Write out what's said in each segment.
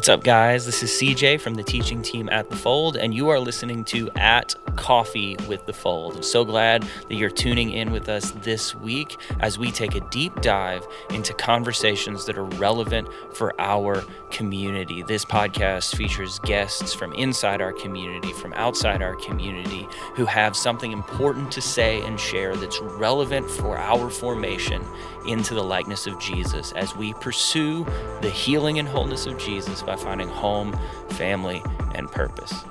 What's up, guys? This is CJ from the teaching team at The Fold, and you are listening to At Coffee with The Fold. I'm so glad that you're tuning in with us this week as we take a deep dive into conversations that are relevant for our community. This podcast features guests from inside our community, from outside our community, who have something important to say and share that's relevant for our formation into the likeness of Jesus as we pursue the healing and wholeness of Jesus by finding home, family, and purpose.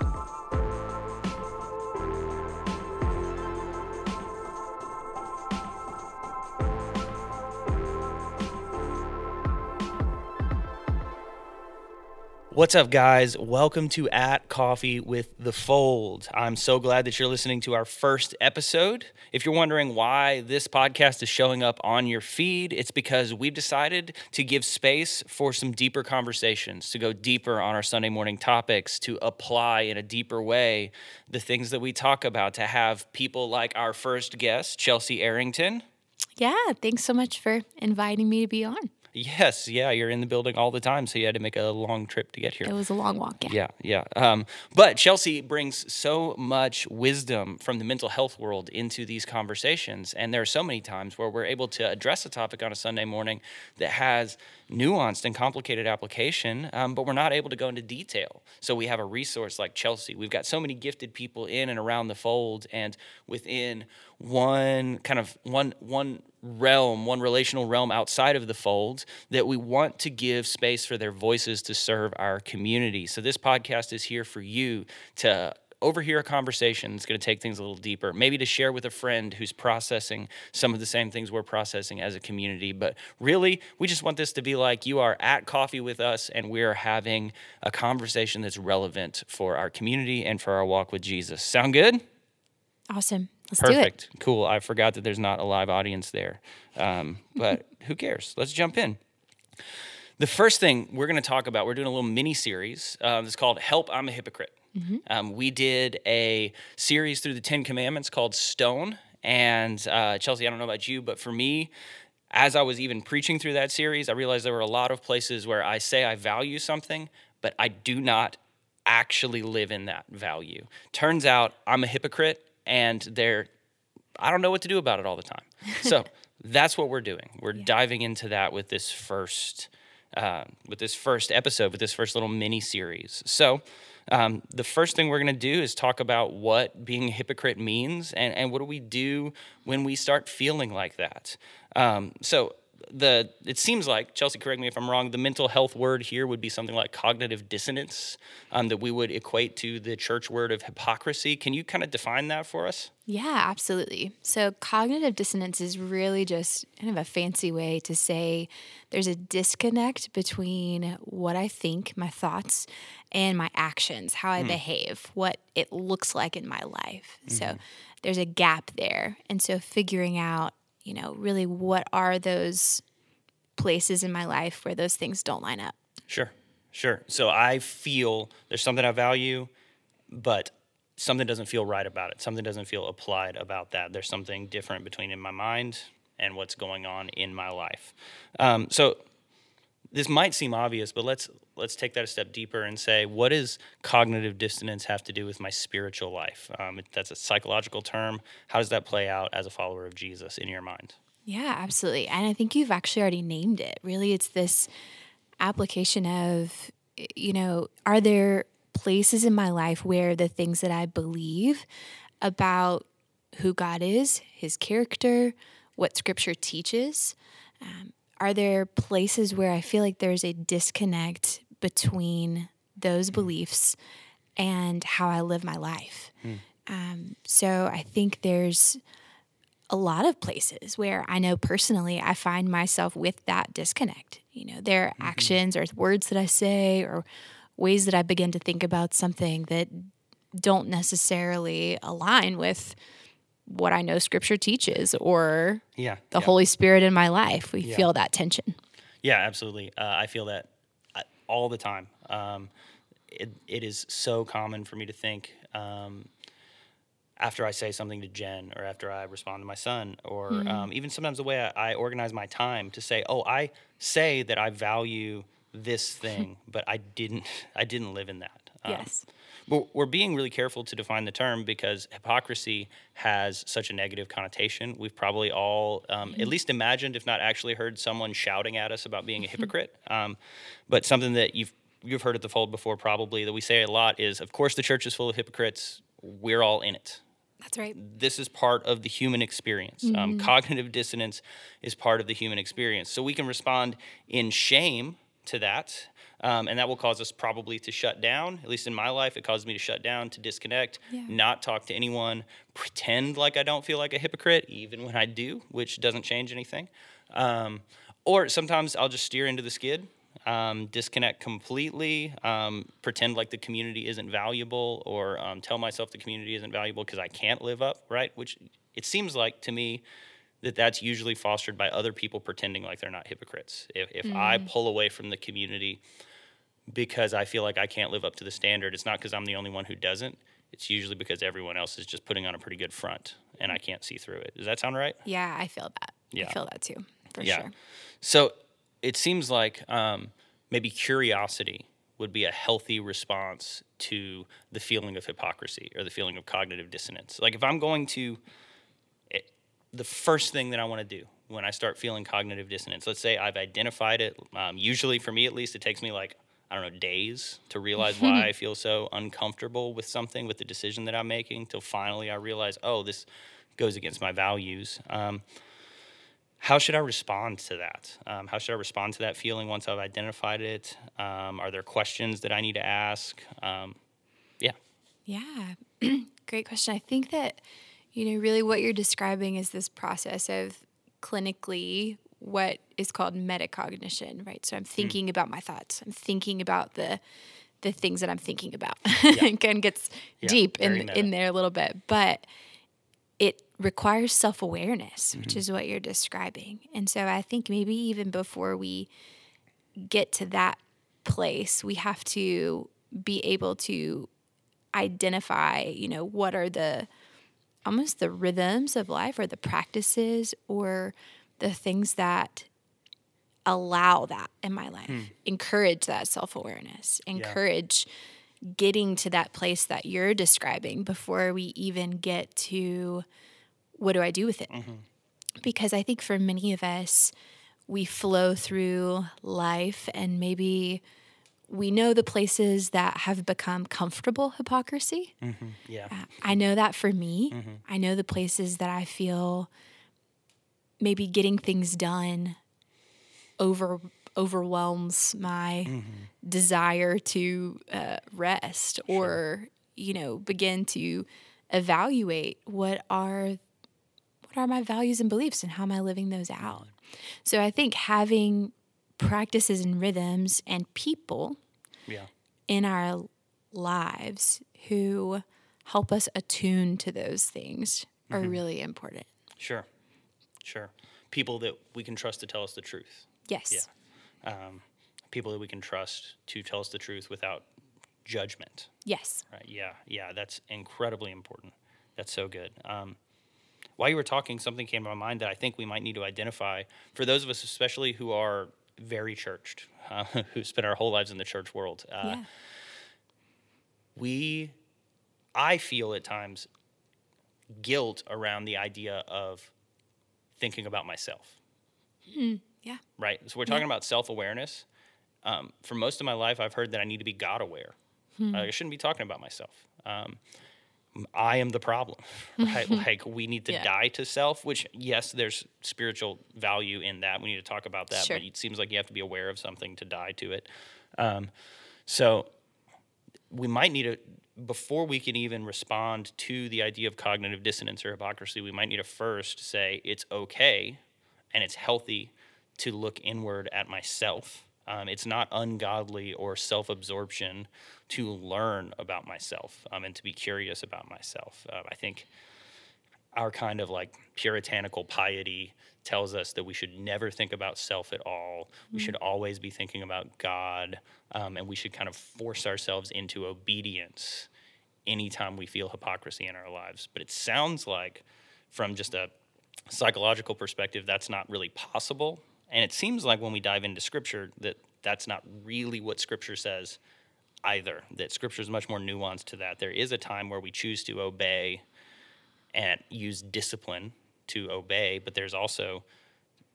What's up, guys? Welcome to At Coffee with the Fold. I'm so glad that you're listening to our first episode. If you're wondering why this podcast is showing up on your feed, it's because we've decided to give space for some deeper conversations, to go deeper on our Sunday morning topics, to apply in a deeper way the things that we talk about, to have people like our first guest, Chelsea Arrington. Yeah, thanks so much for inviting me to be on. Yes, yeah, you're in the building all the time, so you had to make a long trip to get here. It was a long walk, yeah. Yeah, yeah. Um, but Chelsea brings so much wisdom from the mental health world into these conversations, and there are so many times where we're able to address a topic on a Sunday morning that has nuanced and complicated application, um, but we're not able to go into detail. So we have a resource like Chelsea. We've got so many gifted people in and around the fold, and within one kind of one one realm, one relational realm outside of the fold that we want to give space for their voices to serve our community. So this podcast is here for you to overhear a conversation that's going to take things a little deeper, maybe to share with a friend who's processing some of the same things we're processing as a community. But really, we just want this to be like you are at coffee with us and we're having a conversation that's relevant for our community and for our walk with Jesus. Sound good? Awesome. Let's Perfect. Cool. I forgot that there's not a live audience there. Um, but who cares? Let's jump in. The first thing we're going to talk about, we're doing a little mini series. Uh, it's called Help, I'm a Hypocrite. Mm-hmm. Um, we did a series through the Ten Commandments called Stone. And uh, Chelsea, I don't know about you, but for me, as I was even preaching through that series, I realized there were a lot of places where I say I value something, but I do not actually live in that value. Turns out I'm a hypocrite and they're I don't know what to do about it all the time. So that's what we're doing. We're yeah. diving into that with this first uh, with this first episode, with this first little mini series. So um, the first thing we're going to do is talk about what being a hypocrite means and, and what do we do when we start feeling like that. Um, so the it seems like Chelsea, correct me if I'm wrong. The mental health word here would be something like cognitive dissonance um, that we would equate to the church word of hypocrisy. Can you kind of define that for us? Yeah, absolutely. So cognitive dissonance is really just kind of a fancy way to say there's a disconnect between what I think, my thoughts, and my actions, how I mm. behave, what it looks like in my life. Mm-hmm. So there's a gap there, and so figuring out you know, really what are those places in my life where those things don't line up? Sure, sure. So I feel there's something I value, but something doesn't feel right about it. Something doesn't feel applied about that. There's something different between in my mind and what's going on in my life. Um, so this might seem obvious, but let's let's take that a step deeper and say, what does cognitive dissonance have to do with my spiritual life? Um, that's a psychological term. How does that play out as a follower of Jesus in your mind? Yeah, absolutely. And I think you've actually already named it. Really, it's this application of, you know, are there places in my life where the things that I believe about who God is, his character, what scripture teaches, um, are there places where I feel like there's a disconnect between those beliefs and how I live my life. Mm. Um, so I think there's a lot of places where I know personally I find myself with that disconnect. You know, there are mm-hmm. actions or words that I say or ways that I begin to think about something that don't necessarily align with what I know scripture teaches or yeah, the yeah. Holy Spirit in my life. We yeah. feel that tension. Yeah, absolutely. Uh, I feel that all the time. Um, it, it is so common for me to think um, after I say something to Jen or after I respond to my son, or mm-hmm. um, even sometimes the way I, I, organize my time to say, oh, I say that I value this thing, but I didn't. I didn't live in that. Um, yes. But we're being really careful to define the term because hypocrisy has such a negative connotation. We've probably all um, at least imagined, if not actually heard, someone shouting at us about being a hypocrite. Um, but something that you've you've heard at the fold before, probably that we say a lot is, of course, the church is full of hypocrites. We're all in it That's right. this is part of the human experience. Um, cognitive dissonance is part of the human experience. So we can respond in shame to that, um, and that will cause us probably to shut down. At least in my life, it caused me to shut down, to disconnect, Yeah. not talk to anyone, pretend like I don't feel like a hypocrite, even when I do, which doesn't change anything. Um, or sometimes I'll just steer into the skid. Um, disconnect completely, um, pretend like the community isn't valuable, or um, tell myself the community isn't valuable because I can't live up, right? Which it seems like to me that that's usually fostered by other people pretending like they're not hypocrites. If, if I pull away from the community because I feel like I can't live up to the standard, it's not because I'm the only one who doesn't. It's usually because everyone else is just putting on a pretty good front and I can't see through it. Does that sound right? Yeah, I feel that. Yeah. I feel that too, for Yeah. sure. So it seems like um, maybe curiosity would be a healthy response to the feeling of hypocrisy or the feeling of cognitive dissonance. Like if I'm going to, it, the first thing that I want to do when I start feeling cognitive dissonance, let's say I've identified it. Um, usually, for me at least, it takes me like I don't know days to realize why I feel so uncomfortable with something, with the decision that I'm making, till finally I realize, oh, this goes against my values. Um, how should I respond to that? Um, how should I respond to that feeling once I've identified it? Um, are there questions that I need to ask? Um, yeah. Yeah, great question. I think that, you know, really what you're describing is this process of clinically what is called metacognition, right? So I'm hmm. thinking about my thoughts. I'm thinking about the the things that I'm thinking about. it kind of gets Yeah, deep in meta. in there a little bit, but it requires self awareness, which mm-hmm. is what you're describing. And so I think maybe even before we get to that place, we have to be able to identify, you know, what are the almost the rhythms of life or the practices or the things that allow that in my life, hmm. encourage that self awareness, encourage getting to that place that you're describing before we even get to what do I do with it? Mm-hmm. Because I think for many of us, we flow through life and maybe we know the places that have become comfortable hypocrisy. Mm-hmm. Yeah. Uh, I know that for me. Mm-hmm. I know the places that I feel maybe getting things done over overwhelms my mm-hmm. desire to uh, rest or you know begin to evaluate what are what are my values and beliefs and how am I living those mm-hmm. out. So I think having practices and rhythms and people Yeah. in our lives who help us attune to those things are mm-hmm. really important. Sure. Sure. People that we can trust to tell us the truth. Yes. Um, people that we can trust to tell us the truth without judgment. Yes. Right. Yeah. Yeah. That's incredibly important. That's so good. Um, while you were talking, something came to my mind that I think we might need to identify for those of us, especially who are very churched, uh, who spend our whole lives in the church world. Uh, yeah. we i feel at times guilt around the idea of thinking about myself. Yeah. right? So we're talking about self-awareness. Um, for most of my life i've heard that i need to be god aware uh, i shouldn't be talking about myself. Um, i am the problem right? Like we need to Yeah. die to self which yes there's spiritual value in that. We need to talk about that Sure. but it seems like you have to be aware of something to die to it. Um, so we might need to before we can even respond to the idea of cognitive dissonance or hypocrisy we might need to first say it's okay and it's healthy to look inward at myself. Um, it's not ungodly or self-absorption to learn about myself um, and to be curious about myself. Uh, i think our kind of like puritanical piety tells us that we should never think about self at all. We should always be thinking about God, um, and we should kind of force ourselves into obedience anytime we feel hypocrisy in our lives. But it sounds like, from just a psychological perspective, that's not really possible. And it seems like when we dive into scripture that that's not really what Scripture says either. That Scripture is much more nuanced to that. There is a time where we choose to obey and use discipline to obey, but there's also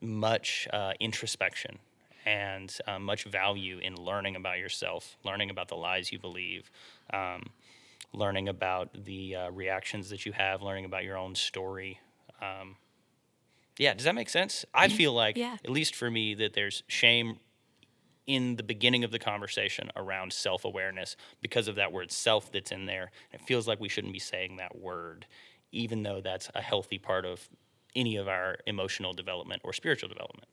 much uh, introspection and uh, much value in learning about yourself, learning about the lies you believe, um, learning about the uh, reactions that you have, learning about your own story. Um, yeah, does that make sense? I feel like, Yeah. at least for me, that there's shame in the beginning of the conversation around self awareness because of that word self that's in there. It feels like we shouldn't be saying that word, even though that's a healthy part of any of our emotional development or spiritual development.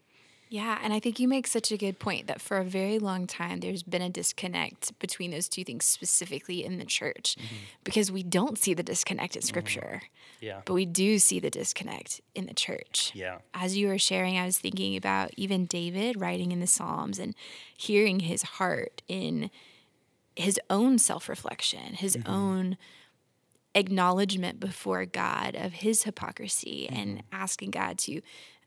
Yeah, and I think you make such a good point that for a very long time there's been a disconnect between those two things specifically in the church mm-hmm. because we don't see the disconnect in scripture, mm-hmm. Yeah. but we do see the disconnect in the church. Yeah. As you were sharing, I was thinking about even David writing in the Psalms and hearing his heart in his own self reflection, his mm-hmm. own acknowledgement before God of his hypocrisy mm-hmm. and asking God to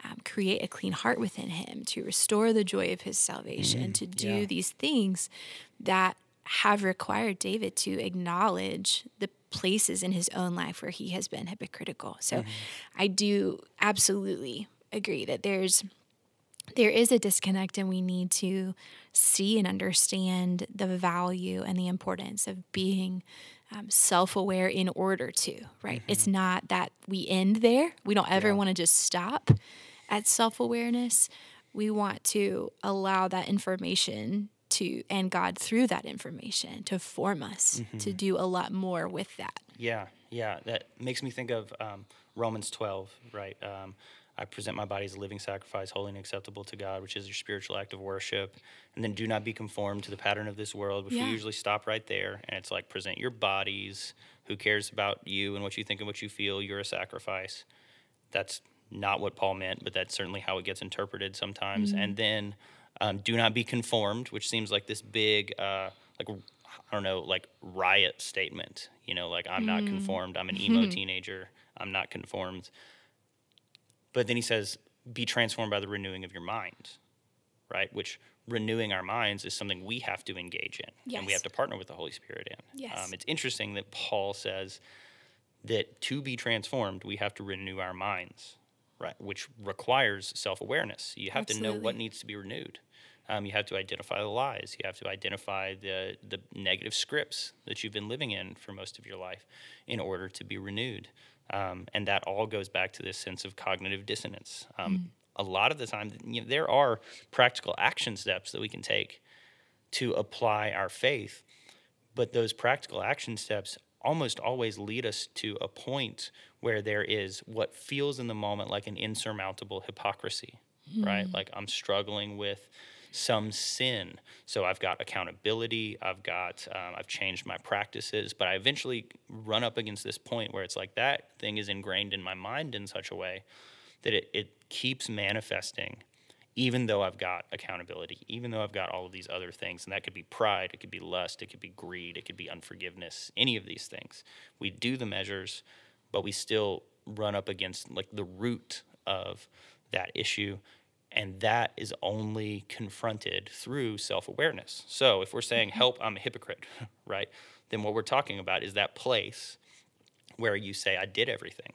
um, create a clean heart within him, to restore the joy of his salvation, mm-hmm. to do yeah. these things that have required David to acknowledge the places in his own life where he has been hypocritical. So mm-hmm. I do absolutely agree that there's there is a disconnect and we need to see and understand the value and the importance of being um, self-aware in order to right it's not that we end there we don't ever Yeah. want to just stop at self-awareness we want to allow that information to and god through that information to form us to do a lot more with that Yeah, yeah. That makes me think of um, Romans 12, right? Um, I present my body as a living sacrifice, holy and acceptable to God, which is your spiritual act of worship. And then do not be conformed to the pattern of this world, which Yeah. we usually stop right there. And it's like present your bodies. Who cares about you and what you think and what you feel? You're a sacrifice. That's not what Paul meant, but that's certainly how it gets interpreted sometimes. And then um, do not be conformed, which seems like this big, uh, like I don't know, like riot statement. You know, like I'm not conformed. I'm an emo teenager. I'm not conformed. But then he says, be transformed by the renewing of your mind, right? Which renewing our minds is something we have to engage in, and we have to partner with the Holy Spirit in. Yes. Um, it's interesting that Paul says that to be transformed, we have to renew our minds, right? Which requires self awareness. You have to know what needs to be renewed. Um, you have to identify the lies. You have to identify the the negative scripts that you've been living in for most of your life, in order to be renewed. Um, and that all goes back to this sense of cognitive dissonance. Um, A lot of the time, you know, there are practical action steps that we can take to apply our faith, but those practical action steps almost always lead us to a point where there is what feels in the moment like an insurmountable hypocrisy, right? Like I'm struggling with some sin. So I've got accountability, I've got, um, I've changed my practices, but I eventually run up against this point where it's like that thing is ingrained in my mind in such a way that it, it keeps manifesting even though I've got accountability, even though I've got all of these other things, and that could be pride, it could be lust, it could be greed, it could be unforgiveness, any of these things. We do the measures, but we still run up against like the root of that issue. And that is only confronted through self awareness. So if we're saying, mm-hmm. help, I'm a hypocrite, right? Then what we're talking about is that place where you say, I did everything,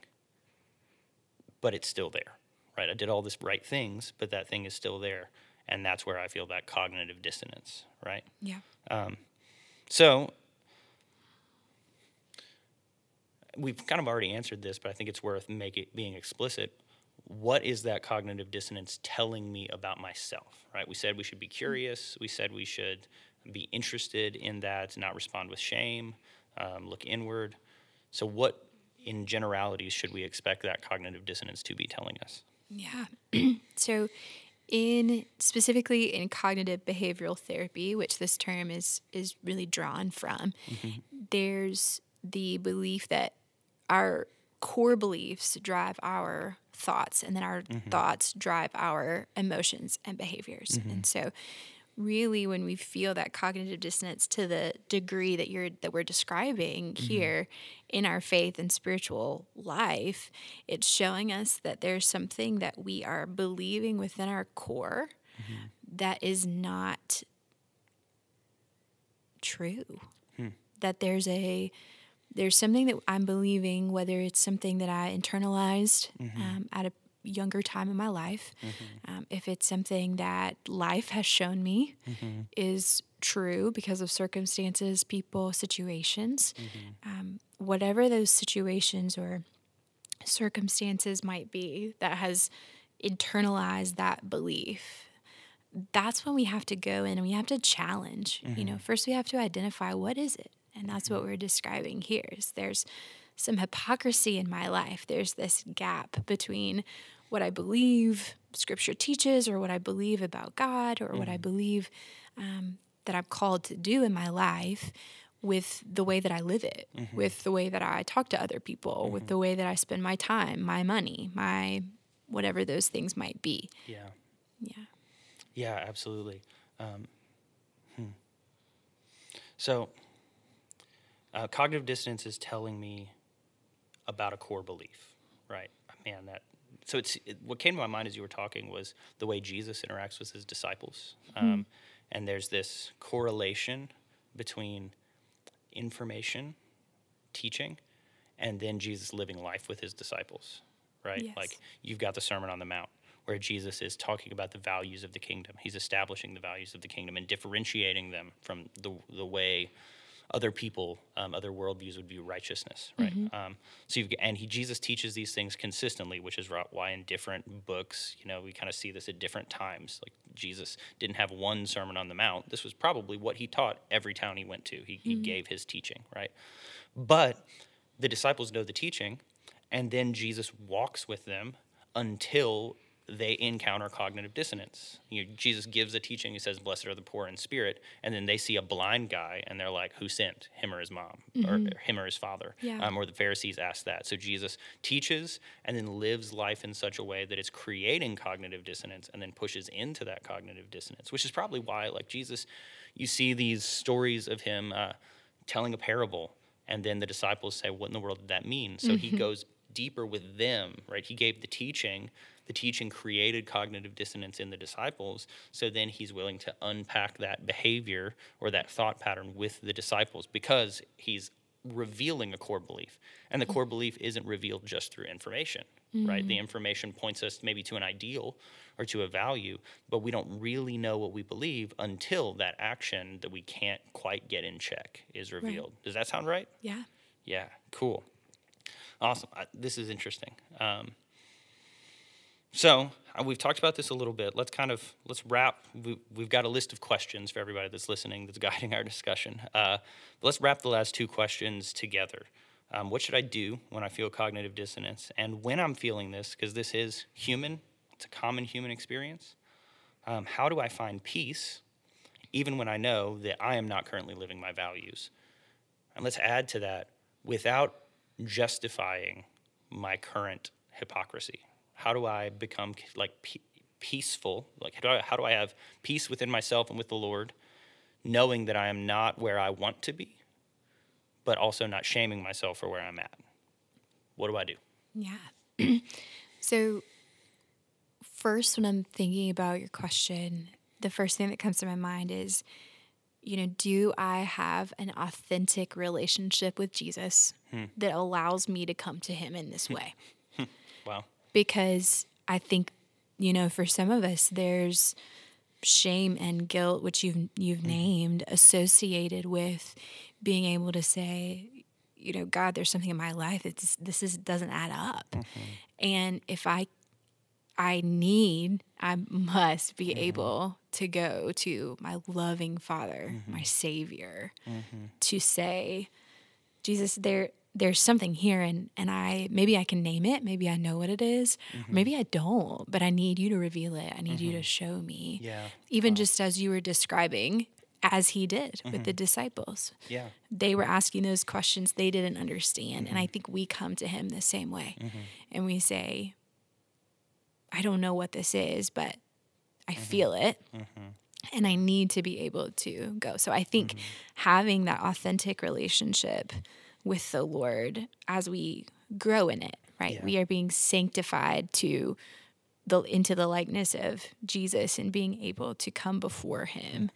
but it's still there, right? I did all this right things, but that thing is still there. And that's where I feel that cognitive dissonance, right? yeah um, So we've kind of already answered this, but I think it's worth make it being explicit. What is that cognitive dissonance telling me about myself? Right? We said we should be curious. We said we should be interested in that, not respond with shame, um, look inward. So, what in generalities should we expect that cognitive dissonance to be telling us? Yeah. so, in specifically in cognitive behavioral therapy, which this term is is really drawn from, there's the belief that our core beliefs drive our thoughts, and then our mm-hmm. thoughts drive our emotions and behaviors. Mm-hmm. And so, really, when we feel that cognitive dissonance to the degree that you're that we're describing mm-hmm. here in our faith and spiritual life, it's showing us that there's something that we are believing within our core that is not true. Hmm. That there's a there's something that I'm believing, whether it's something that I internalized um, at a younger time in my life, um, if it's something that life has shown me is true because of circumstances, people, situations, um, whatever those situations or circumstances might be that has internalized that belief that's when we have to go in and we have to challenge you know first we have to identify what is it and that's what we're describing here is there's some hypocrisy in my life there's this gap between what i believe scripture teaches or what i believe about god or what i believe um, that i'm called to do in my life with the way that i live it with the way that i talk to other people with the way that i spend my time my money my whatever those things might be Yeah. yeah Yeah, absolutely. Um, hmm. So, uh, cognitive dissonance is telling me about a core belief, right? Man, that. So it's it, what came to my mind as you were talking was the way Jesus interacts with his disciples, um, and there's this correlation between information, teaching, and then Jesus living life with his disciples, right? Yes. Like you've got the Sermon on the Mount where Jesus is talking about the values of the kingdom. He's establishing the values of the kingdom and differentiating them from the the way other people, um, other worldviews would view righteousness, right? Um, so you've, and he Jesus teaches these things consistently, which is why in different books, you know, we kind of see this at different times. Like Jesus didn't have one Sermon on the Mount. This was probably what he taught every town he went to. He, he gave his teaching, right? But the disciples know the teaching, and then Jesus walks with them until they encounter cognitive dissonance. You know, Jesus gives a teaching. He says, "Blessed are the poor in spirit," and then they see a blind guy, and they're like, "Who sent him or his mom, or him or his father?" Yeah. Um, or the Pharisees ask that. So Jesus teaches and then lives life in such a way that it's creating cognitive dissonance, and then pushes into that cognitive dissonance, which is probably why, like Jesus, you see these stories of him uh, telling a parable, and then the disciples say, "What in the world did that mean?" So he goes deeper with them, right? He gave the teaching. The teaching created cognitive dissonance in the disciples. So then he's willing to unpack that behavior or that thought pattern with the disciples because he's revealing a core belief. And the core belief isn't revealed just through information, right? The information points us maybe to an ideal or to a value, but we don't really know what we believe until that action that we can't quite get in check is revealed. Does that sound right? yeah Yeah, cool. Awesome. This is interesting. Um, so uh, we've talked about this a little bit. Let's kind of let's wrap. We, we've got a list of questions for everybody that's listening that's guiding our discussion. Uh, let's wrap the last two questions together. Um, what should I do when I feel cognitive dissonance, and when I'm feeling this, because this is human. It's a common human experience. Um, how do I find peace, even when I know that I am not currently living my values? And let's add to that without justifying my current hypocrisy. How do I become like pe- peaceful? Like how do, I, how do I have peace within myself and with the Lord, knowing that I am not where I want to be, but also not shaming myself for where I'm at? What do I do? Yeah. so, first, when I'm thinking about your question, the first thing that comes to my mind is, you know, do I have an authentic relationship with Jesus hmm. that allows me to come to him in this hmm. way? Hmm. Wow. Because I think, you know, for some of us, there's shame and guilt, which you've you've mm-hmm. named, associated with being able to say, you know, God, there's something in my life that this, is doesn't add up, mm-hmm. and if I I need, I must be mm-hmm. able to go to my loving Father, my Savior, to say, Jesus, there there's something here and and I maybe I can name it, maybe I know what it is, or mm-hmm. maybe I don't, but I need you to reveal it. I need you to mm-hmm. show me. Yeah. Even uh-huh. just as you were describing as he did with the mm-hmm. disciples. Yeah. They were asking those questions they didn't understand. And I think we come to him the same way. And we say, I don't know what this is, but I feel it. And I need to be able to go. So I think having that authentic relationship with the Lord as we grow in it, right? Yeah. We are being sanctified to the into the likeness of Jesus and being able to come before Him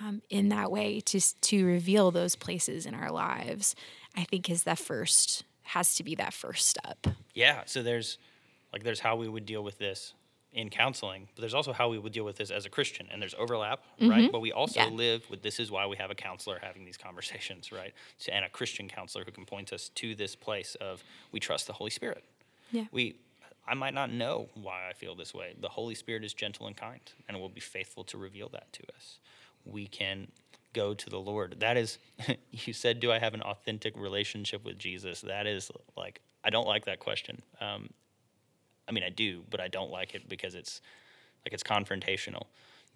um, in that way to to reveal those places in our lives, I think is the first has to be that first step. Yeah. So there's like there's how we would deal with this in counseling, but there's also how we would deal with this as a Christian, and there's overlap, right? But we also Mm-hmm. Yeah. live with this is why we have a counselor having these conversations, right? So, and a Christian counselor who can point us to this place of we trust the Holy Spirit. Yeah. We, I might not know why I feel this way. The Holy Spirit is gentle and kind, and will be faithful to reveal that to us. We can go to the Lord. That is, you said, do I have an authentic relationship with Jesus? That is like, I don't like that question. Um, I mean, I do, but I don't like it because it's like it's confrontational.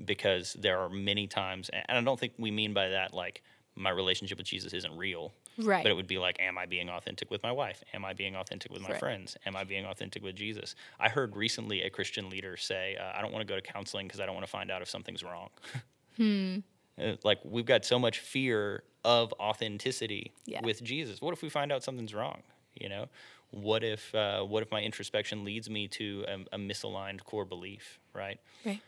Because there are many times, and I don't think we mean by that like my relationship with Jesus isn't real. Right. But it would be like, am I being authentic with my wife? Am I being authentic with my Right. friends? Am I being authentic with Jesus? I heard recently a Christian leader say, uh, I don't want to go to counseling because I don't want to find out if something's wrong. Hmm. Uh, Like, we've got so much fear of authenticity Yeah. with Jesus. What if we find out something's wrong? You know, what if uh, what if my introspection leads me to a, a misaligned core belief, right? Right.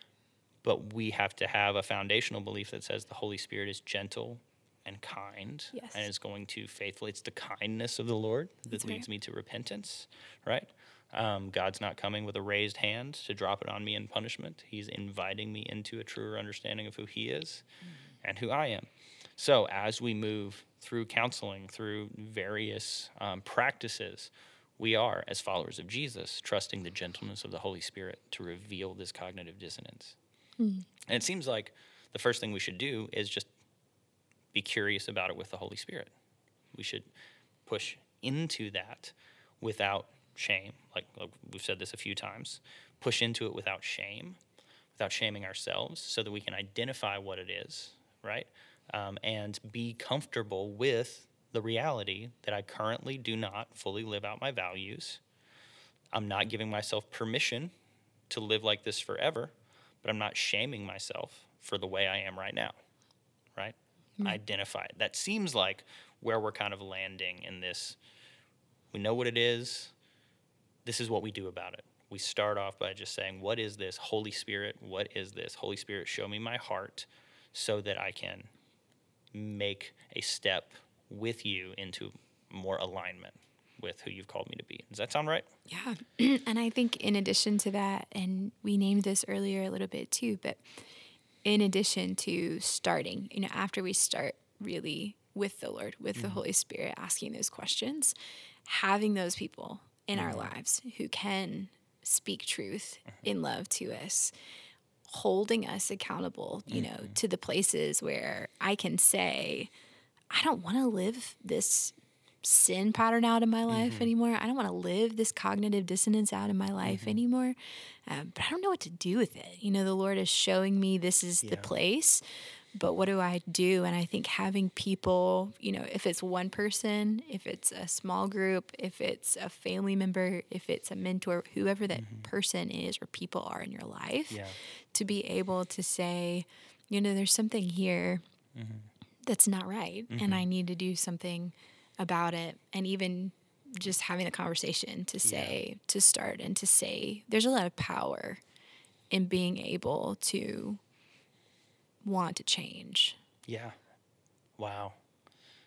but we have to have a foundational belief that says the Holy Spirit is gentle and kind Yes. and is going to faithfully. It's the kindness of the Lord that That's leads right. me to repentance, right? Um, God's not coming with a raised hand to drop it on me in punishment. He's inviting me into a truer understanding of who He is and who I am. So, as we move through counseling, through various um, practices, we are, as followers of Jesus, trusting the gentleness of the Holy Spirit to reveal this cognitive dissonance. And it seems like the first thing we should do is just be curious about it with the Holy Spirit. We should push into that without shame. Like, like we've said this a few times. Push into it without shame, without shaming ourselves, so that we can identify what it is, right? Um, and be comfortable with the reality that I currently do not fully live out my values. I'm not giving myself permission to live like this forever, but I'm not shaming myself for the way I am right now, right? Mm-hmm. Identify it. That seems like where we're kind of landing in this. We know what it is. This is what we do about it. We start off by just saying, What is this? Holy Spirit, what is this? Holy Spirit, show me my heart so that I can make a step with you into more alignment with who you've called me to be. Does that sound right? Yeah. and I think in addition to that, and we named this earlier a little bit too, but in addition to starting, you know, after we start really with the Lord, with the mm-hmm. Holy Spirit, asking those questions, having those people in our mm-hmm. lives who can speak truth mm-hmm. in love to us, holding us accountable, you know, to the places where I can say, I don't want to live this sin pattern out in my life mm-hmm. anymore. I don't want to live this cognitive dissonance out in my life mm-hmm. anymore. Um, but I don't know what to do with it. You know, the Lord is showing me this is the place, but what do I do? And I think having people, you know, if it's one person, if it's a small group, if it's a family member, if it's a mentor, whoever that mm-hmm. person is or people are in your life, Yeah. to be able to say, you know, there's something here that's not right and I need to do something about it and even just having a conversation to say to start and to say there's a lot of power in being able to want to change. Yeah. Wow.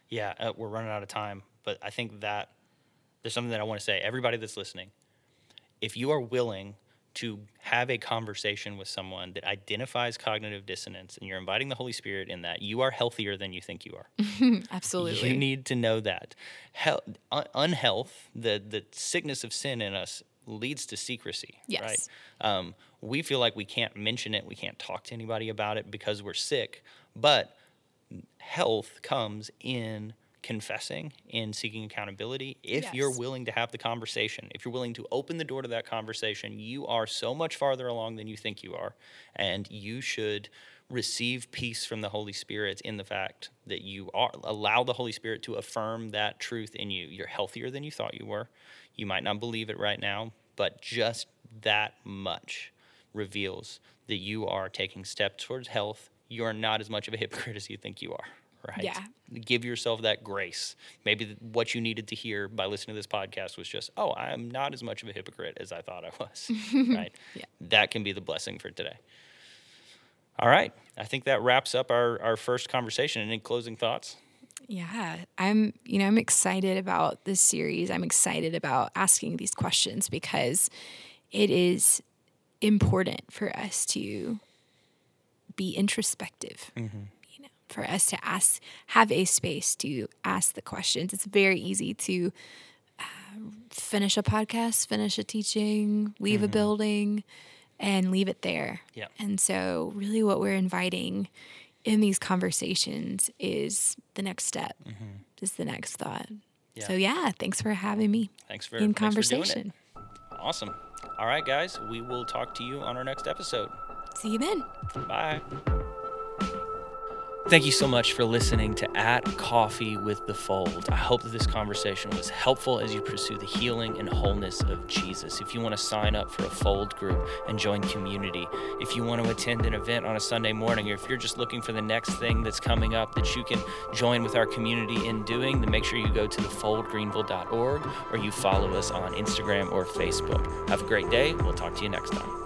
Yeah, uh, we're running out of time, but I think that there's something that I want to say. Everybody that's listening, if you are willing to have a conversation with someone that identifies cognitive dissonance and you're inviting the Holy Spirit in that, you are healthier than you think you are. Absolutely. You need to know that. Hel- un- unhealth, the, the sickness of sin in us, leads to secrecy. Yes. Right? Um, we feel like we can't mention it, we can't talk to anybody about it because we're sick. But health comes in confessing, and seeking accountability. If you're willing to have the conversation, if you're willing to open the door to that conversation, you are so much farther along than you think you are. And you should receive peace from the Holy Spirit in the fact that you are allow the Holy Spirit to affirm that truth in you. You're healthier than you thought you were. You might not believe it right now, but just that much reveals that you are taking steps towards health. You are not as much of a hypocrite as you think you are, right? Yeah. Give yourself that grace. Maybe what you needed to hear by listening to this podcast was just, oh, I'm not as much of a hypocrite as I thought I was, right? Yeah. That can be the blessing for today. All right. I think that wraps up our, our first conversation. Any closing thoughts? Yeah, I'm, you know, I'm excited about this series. I'm excited about asking these questions because it is important for us to be introspective. Know, for us to ask, have a space to ask the questions. It's very easy to uh, finish a podcast, finish a teaching, leave a building, and leave it there. Yeah. And so, really, what we're inviting in these conversations is the next step, is the next thought. Yeah. So, yeah, thanks for having me Thanks for in thanks for conversation. Awesome. All right, guys. We will talk to you on our next episode. See you then. Bye. Thank you so much for listening to At Coffee with the Fold. I hope that this conversation was helpful as you pursue the healing and wholeness of Jesus. If you want to sign up for a Fold group and join community, if you want to attend an event on a Sunday morning, or if you're just looking for the next thing that's coming up that you can join with our community in doing, then make sure you go to thefoldgreenville.org or you follow us on Instagram or Facebook. Have a great day. We'll talk to you next time.